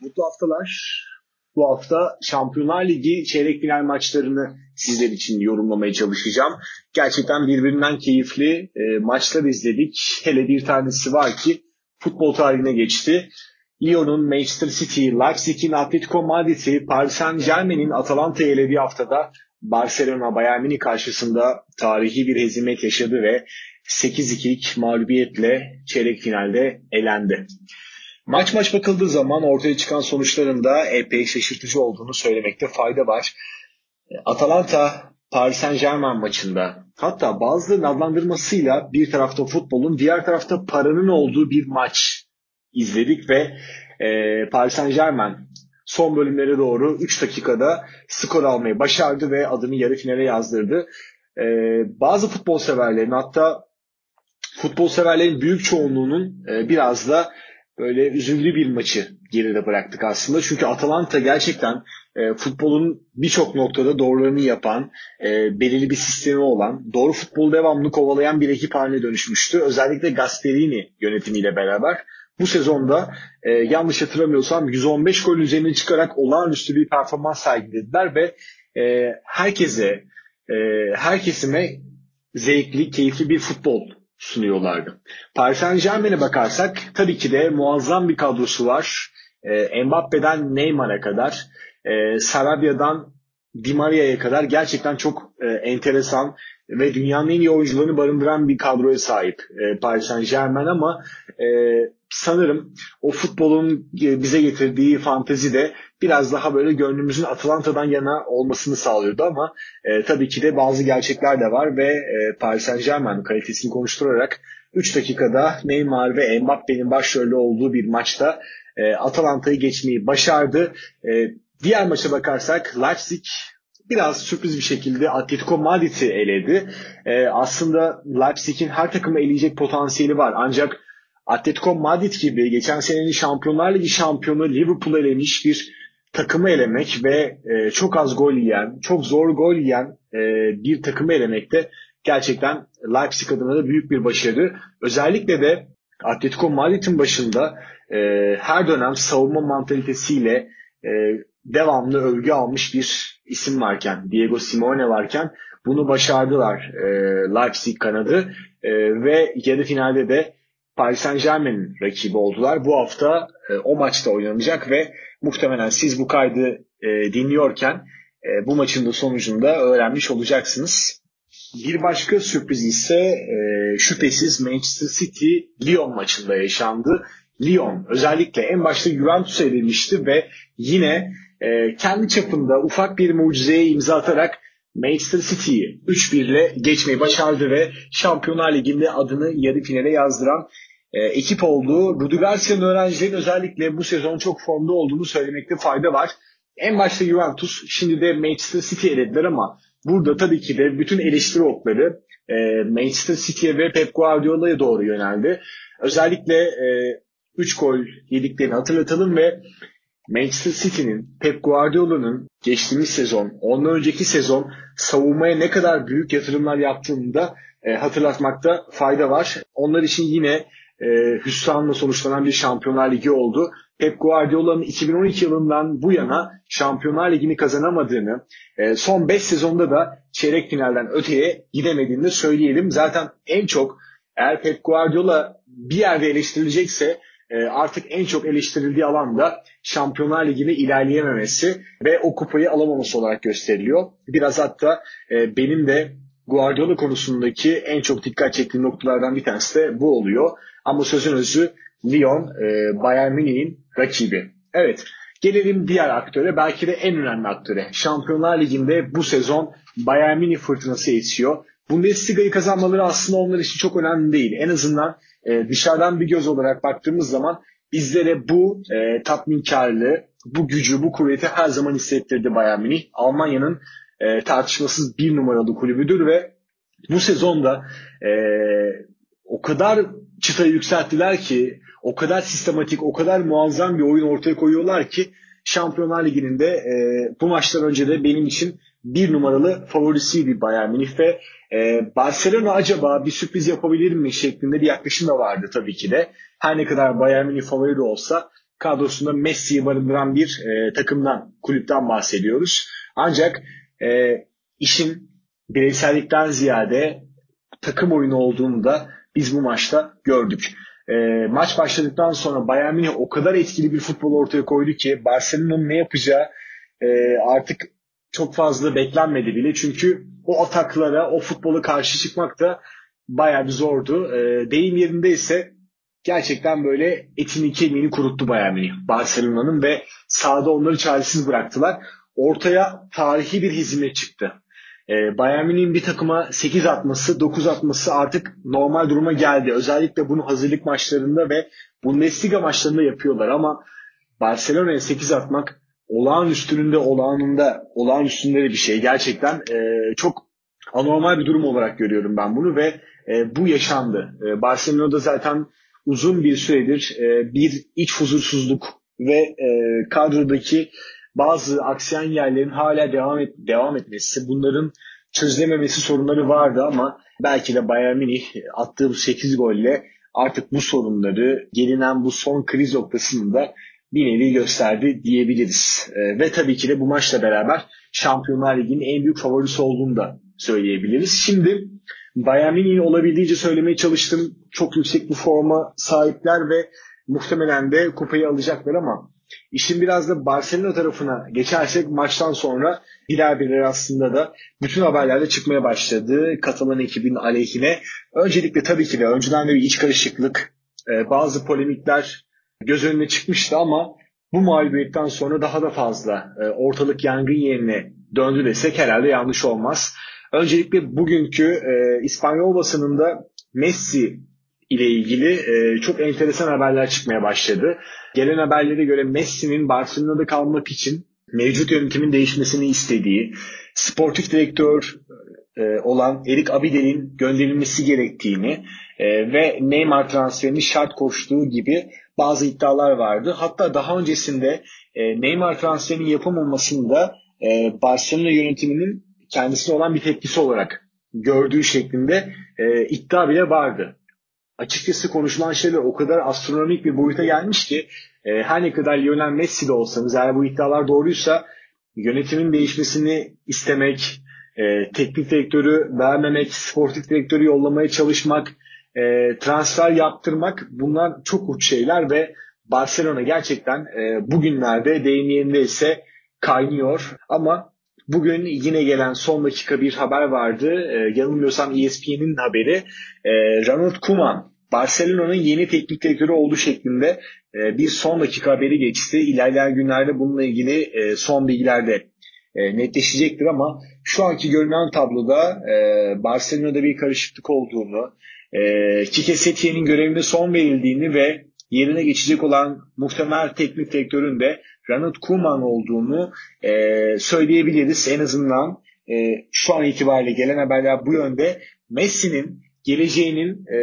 Mutlu haftalar. Bu hafta Şampiyonlar Ligi çeyrek final maçlarını sizler için yorumlamaya çalışacağım. Gerçekten birbirinden keyifli e, maçlar izledik. Hele bir tanesi var ki futbol tarihine geçti. Lyon'un Manchester City, Leipzig'in Atletico Madrid'i, Paris Saint Germain'in Atalanta'yı elediği haftada Barcelona Bayern Münih karşısında tarihi bir hezimet yaşadı ve 8-2'lik mağlubiyetle çeyrek finalde elendi. Maç maç bakıldığı zaman ortaya çıkan sonuçların da epey şaşırtıcı olduğunu söylemekte fayda var. Atalanta Paris Saint Germain maçında hatta bazı adlandırmasıyla bir tarafta futbolun diğer tarafta paranın olduğu bir maç izledik ve e, Paris Saint Germain son bölümlere doğru 3 dakikada skor almayı başardı ve adını yarı finale yazdırdı. E, bazı futbol severlerin hatta futbol severlerin büyük çoğunluğunun e, biraz da böyle üzüldüğü bir maçı geride bıraktık aslında. Çünkü Atalanta gerçekten e, futbolun birçok noktada doğrularını yapan, e, belirli bir sistemi olan, doğru futbolu devamlı kovalayan bir ekip haline dönüşmüştü. Özellikle Gasperini yönetimiyle beraber. Bu sezonda e, yanlış hatırlamıyorsam 115 gol üzerine çıkarak olağanüstü bir performans sergilediler ve e, herkese, e, her zevkli, keyifli bir futbol sunuyorlardı. Paris Saint Germain'e bakarsak tabii ki de muazzam bir kadrosu var. E, Mbappe'den Neymar'a kadar, e, Sarabia'dan Di Maria'ya kadar gerçekten çok e, enteresan ve dünyanın en iyi oyuncularını barındıran bir kadroya sahip e, Paris Saint Germain ama e, sanırım o futbolun e, bize getirdiği fantezi de biraz daha böyle gönlümüzün Atlanta'dan yana olmasını sağlıyordu ama e, tabii ki de bazı gerçekler de var ve e, Paris Saint Germain kalitesini konuşturarak 3 dakikada Neymar ve Mbappe'nin başrolü olduğu bir maçta e, Atalanta'yı geçmeyi başardı. E, diğer maça bakarsak Leipzig biraz sürpriz bir şekilde Atletico Madrid'i eledi. E, aslında Leipzig'in her takımı eleyecek potansiyeli var ancak Atletico Madrid gibi geçen senenin Şampiyonlar Ligi şampiyonu Liverpool elemiş bir takımı elemek ve e, çok az gol yiyen, çok zor gol yiyen e, bir takımı elemek de gerçekten Leipzig adına da büyük bir başarı. Özellikle de Atletico Madrid'in başında e, her dönem savunma mantalitesiyle e, devamlı övgü almış bir isim varken, Diego Simone varken bunu başardılar e, Leipzig kanadı e, ve yarı finalde de Paris Saint Germain'in rakibi oldular. Bu hafta e, o maçta oynanacak ve muhtemelen siz bu kaydı e, dinliyorken e, bu maçın da sonucunda öğrenmiş olacaksınız. Bir başka sürpriz ise e, şüphesiz Manchester City Lyon maçında yaşandı. Lyon özellikle en başta Juventus'a edilmişti ve yine e, kendi çapında ufak bir mucizeye imza atarak Manchester City'yi 3-1 ile geçmeyi başardı ve Şampiyonlar Ligi'nde adını yarı finale yazdıran e, ekip olduğu Rudi Garcia'nın öğrencilerin özellikle bu sezon çok formda olduğunu söylemekte fayda var. En başta Juventus, şimdi de Manchester City elediler ama burada tabii ki de bütün eleştiri okları e, Manchester City'ye ve Pep Guardiola'ya doğru yöneldi. Özellikle e, 3 gol yediklerini hatırlatalım ve Manchester City'nin, Pep Guardiola'nın geçtiğimiz sezon, ondan önceki sezon savunmaya ne kadar büyük yatırımlar yaptığını da e, hatırlatmakta fayda var. Onlar için yine e, hüsranla sonuçlanan bir Şampiyonlar Ligi oldu. Pep Guardiola'nın 2012 yılından bu yana Şampiyonlar Ligi'ni kazanamadığını, e, son 5 sezonda da çeyrek finalden öteye gidemediğini de söyleyelim. Zaten en çok eğer Pep Guardiola bir yerde eleştirilecekse e, artık en çok eleştirildiği alan da Şampiyonlar Ligi'ne ilerleyememesi ve o kupayı alamaması olarak gösteriliyor. Biraz hatta e, benim de Guardiola konusundaki en çok dikkat çektiğim noktalardan bir tanesi de bu oluyor. Ama sözün özü Lyon e, Bayern Münih'in rakibi. Evet gelelim diğer aktöre belki de en önemli aktöre. Şampiyonlar Ligi'nde bu sezon Bayern Münih fırtınası esiyor. Bundesliga'yı kazanmaları aslında onlar için çok önemli değil. En azından e, dışarıdan bir göz olarak baktığımız zaman bizlere bu e, tatminkarlığı, bu gücü, bu kuvveti her zaman hissettirdi Bayern Münih. Almanya'nın e, tartışmasız bir numaralı kulübüdür ve bu sezonda e, o kadar çıtayı yükselttiler ki o kadar sistematik, o kadar muazzam bir oyun ortaya koyuyorlar ki Şampiyonlar Ligi'nin de e, bu maçtan önce de benim için bir numaralı favorisiydi Bayern Münih ve e, Barcelona acaba bir sürpriz yapabilir mi şeklinde bir yaklaşım da vardı tabii ki de. Her ne kadar Bayern Münih favori olsa kadrosunda Messi'yi barındıran bir e, takımdan, kulüpten bahsediyoruz. Ancak e, işin bireysellikten ziyade takım oyunu olduğunu da biz bu maçta gördük. E, maç başladıktan sonra Bayern Münih o kadar etkili bir futbol ortaya koydu ki Barcelona'nın ne yapacağı e, artık çok fazla beklenmedi bile. Çünkü o ataklara, o futbolu karşı çıkmak da bayağı bir zordu. E, deyim yerinde ise gerçekten böyle etini kemiğini kuruttu Bayern Münih Barcelona'nın ve sahada onları çaresiz bıraktılar. Ortaya tarihi bir hizmet çıktı. Ee, Bayern Münih'in bir takıma 8 atması, 9 atması artık normal duruma geldi. Özellikle bunu hazırlık maçlarında ve Bundesliga maçlarında yapıyorlar ama Barcelona'ya 8 atmak olağanüstünün de olağanında, olağanüstünde de bir şey. Gerçekten e, çok anormal bir durum olarak görüyorum ben bunu ve e, bu yaşandı. E, Barcelona'da zaten uzun bir süredir e, bir iç huzursuzluk ve e, kadrodaki bazı aksiyen yerlerin hala devam et, devam etmesi, bunların çözülememesi sorunları vardı ama belki de Bayern Münih attığı bu 8 golle artık bu sorunları gelinen bu son kriz noktasında bir nevi gösterdi diyebiliriz. E, ve tabii ki de bu maçla beraber Şampiyonlar Ligi'nin en büyük favorisi olduğunu da söyleyebiliriz. Şimdi Bayern Münih'i olabildiğince söylemeye çalıştım. Çok yüksek bir forma sahipler ve muhtemelen de kupayı alacaklar ama işin biraz da Barcelona tarafına geçersek maçtan sonra birer birer aslında da bütün haberlerde çıkmaya başladı Katalan ekibinin aleyhine. Öncelikle tabii ki de önceden de bir iç karışıklık, e, bazı polemikler göz önüne çıkmıştı ama bu mağlubiyetten sonra daha da fazla e, ortalık yangın yerine döndü desek herhalde yanlış olmaz. Öncelikle bugünkü e, İspanyol basınında Messi ile ilgili e, çok enteresan haberler çıkmaya başladı. Gelen haberlere göre Messi'nin Barcelona'da kalmak için mevcut yönetimin değişmesini istediği, sportif direktör e, olan Erik Abidel'in gönderilmesi gerektiğini e, ve Neymar transferini şart koştuğu gibi bazı iddialar vardı. Hatta daha öncesinde e, Neymar transferinin yapılmamasını da e, Barcelona yönetiminin kendisine olan bir tepkisi olarak gördüğü şeklinde e, iddia bile vardı. Açıkçası konuşulan şeyler o kadar astronomik bir boyuta gelmiş ki e, her ne kadar Lionel Messi de olsanız eğer bu iddialar doğruysa yönetimin değişmesini istemek, e, teknik direktörü vermemek, sportif direktörü yollamaya çalışmak, e, transfer yaptırmak bunlar çok uç şeyler ve Barcelona gerçekten e, bugünlerde deyim yerinde ise kaynıyor. Ama Bugün yine gelen son dakika bir haber vardı. E, yanılmıyorsam ESPN'in haberi. E, Ronald Koeman Barcelona'nın yeni teknik direktörü olduğu şeklinde e, bir son dakika haberi geçti. İlerleyen günlerde bununla ilgili e, son bilgiler de e, netleşecektir ama şu anki görünen tabloda e, Barcelona'da bir karışıklık olduğunu, e, Kike Setier'in görevine son verildiğini ve yerine geçecek olan muhtemel teknik direktörün de Ronald Koeman olduğunu e, söyleyebiliriz. En azından e, şu an itibariyle gelen haberler bu yönde. Messi'nin geleceğinin e,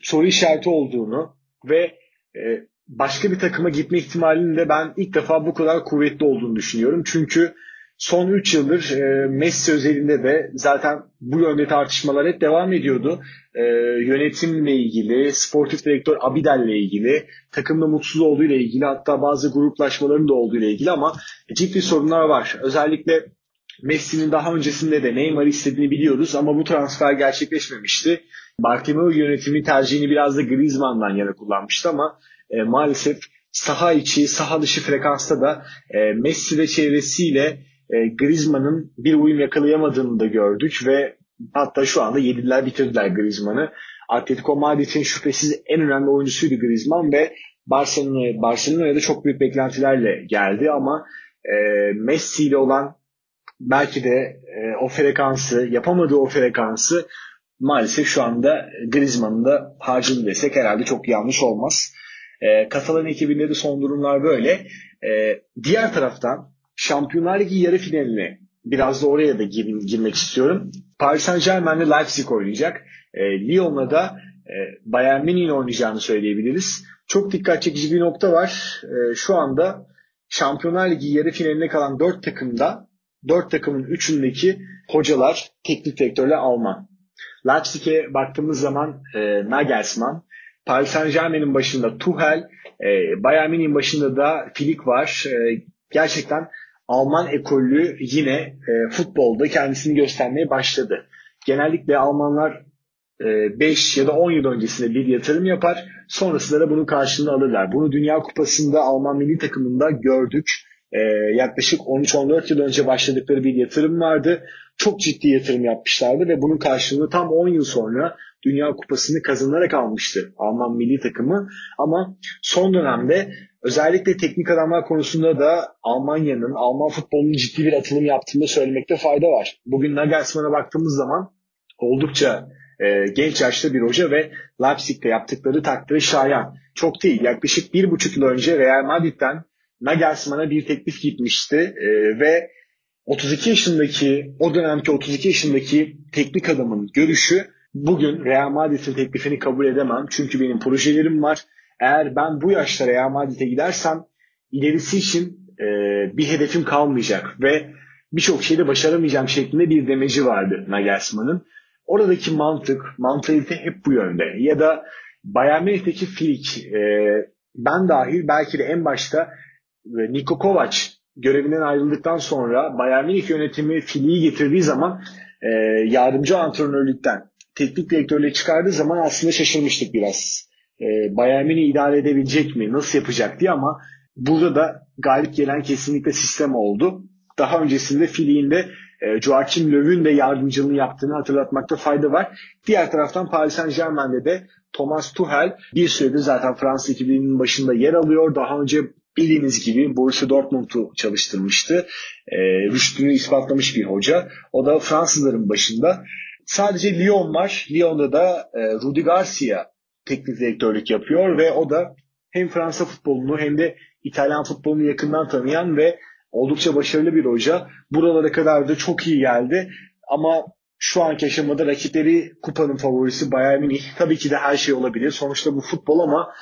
soru işareti olduğunu ve e, başka bir takıma gitme ihtimalinin de ben ilk defa bu kadar kuvvetli olduğunu düşünüyorum. Çünkü son 3 yıldır e, Messi özelinde de zaten bu yönde tartışmalar hep devam ediyordu. E, yönetimle ilgili, sportif direktör Abidal ile ilgili, takımda mutsuz olduğu ile ilgili hatta bazı gruplaşmaların da olduğu ile ilgili ama ciddi sorunlar var. Özellikle Messi'nin daha öncesinde de Neymar'ı istediğini biliyoruz ama bu transfer gerçekleşmemişti. Bartomeu yönetimi tercihini biraz da Griezmann'dan yana kullanmıştı ama e, maalesef saha içi, saha dışı frekansta da e, Messi ve çevresiyle e, Griezmann'ın bir uyum yakalayamadığını da gördük ve hatta şu anda yediler bitirdiler Griezmann'ı. Atletico Madrid'in şüphesiz en önemli oyuncusuydu Griezmann ve Barcelona Barcelona'ya da çok büyük beklentilerle geldi ama e, Messi ile olan belki de e, o frekansı yapamadığı o frekansı maalesef şu anda Griezmann'ın da harcadı desek herhalde çok yanlış olmaz. E, Katalan ekibinde de son durumlar böyle. E, diğer taraftan Şampiyonlar Ligi yarı finaline biraz da oraya da gir, girmek istiyorum. Paris Saint Germain'le Leipzig oynayacak. E, Lyon'la da e, Bayern Münih'in oynayacağını söyleyebiliriz. Çok dikkat çekici bir nokta var. E, şu anda Şampiyonlar Ligi yarı finaline kalan 4 takımda 4 takımın 3'ündeki hocalar teknik direktörle Alman. Leipzig'e baktığımız zaman e, Nagelsmann, Paris Saint Germain'in başında Tuchel, e, Bayern Münih'in başında da Flick var. E, gerçekten Alman ekolü yine e, futbolda kendisini göstermeye başladı. Genellikle Almanlar 5 e, ya da 10 yıl öncesinde bir yatırım yapar. Sonrasında da bunun karşılığını alırlar. Bunu Dünya Kupası'nda Alman milli takımında gördük. Ee, yaklaşık 13-14 yıl önce başladıkları bir yatırım vardı. Çok ciddi yatırım yapmışlardı ve bunun karşılığını tam 10 yıl sonra Dünya Kupası'nı kazanarak almıştı Alman milli takımı. Ama son dönemde özellikle teknik adamlar konusunda da Almanya'nın, Alman futbolunun ciddi bir atılım yaptığını söylemekte fayda var. Bugün Nagelsmann'a baktığımız zaman oldukça e, genç yaşta bir hoca ve Leipzig'te yaptıkları takdiri şayan. Çok değil. Yaklaşık bir buçuk yıl önce Real Madrid'den Nagelsmann'a bir teklif gitmişti e, ve 32 yaşındaki o dönemki 32 yaşındaki teknik adamın görüşü bugün Real Madrid'in teklifini kabul edemem. Çünkü benim projelerim var. Eğer ben bu yaşta Real Madrid'e gidersem ilerisi için e, bir hedefim kalmayacak ve birçok şeyde başaramayacağım şeklinde bir demeci vardı Nagelsmann'ın. Oradaki mantık, mantalite hep bu yönde. Ya da Bayern Münih'teki Flick, e, ben dahil belki de en başta e, Niko Kovac görevinden ayrıldıktan sonra Bayern Münih yönetimi Flick'i getirdiği zaman e, yardımcı antrenörlükten teknik direktörlüğe çıkardığı zaman aslında şaşırmıştık biraz. E, Bayern Münih idare edebilecek mi, nasıl yapacak diye ama burada da galip gelen kesinlikle sistem oldu. Daha öncesinde Fili'nin de e, Joachim Löw'ün de yardımcılığını yaptığını hatırlatmakta fayda var. Diğer taraftan Paris Saint Germain'de de Thomas Tuchel bir süredir zaten Fransız ekibinin başında yer alıyor. Daha önce bildiğiniz gibi Borussia Dortmund'u çalıştırmıştı. E, rüştünü ispatlamış bir hoca. O da Fransızların başında. Sadece Lyon var. Lyon'da da e, Rudi Garcia teknik direktörlük yapıyor ve o da hem Fransa futbolunu hem de İtalyan futbolunu yakından tanıyan ve oldukça başarılı bir hoca. Buralara kadar da çok iyi geldi. Ama şu anki aşamada rakipleri kupanın favorisi Bayern Münih. Tabii ki de her şey olabilir. Sonuçta bu futbol ama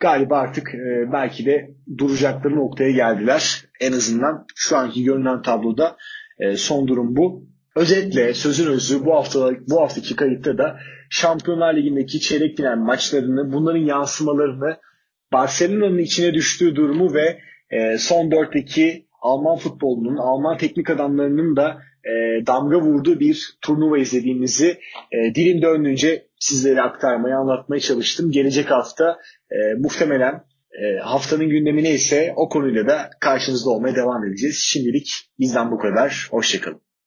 galiba artık e, belki de duracakları noktaya geldiler. En azından şu anki görünen tabloda e, son durum bu. Özetle sözün özü bu hafta bu haftaki kayıtta da Şampiyonlar Ligi'ndeki çeyrek final maçlarını, bunların yansımalarını, Barcelona'nın içine düştüğü durumu ve e, son dörtteki Alman futbolunun, Alman teknik adamlarının da e, damga vurduğu bir turnuva izlediğimizi e, dilim döndüğünce sizlere aktarmaya, anlatmaya çalıştım. Gelecek hafta e, muhtemelen e, haftanın gündemi neyse o konuyla da karşınızda olmaya devam edeceğiz. Şimdilik bizden bu kadar. Hoşçakalın.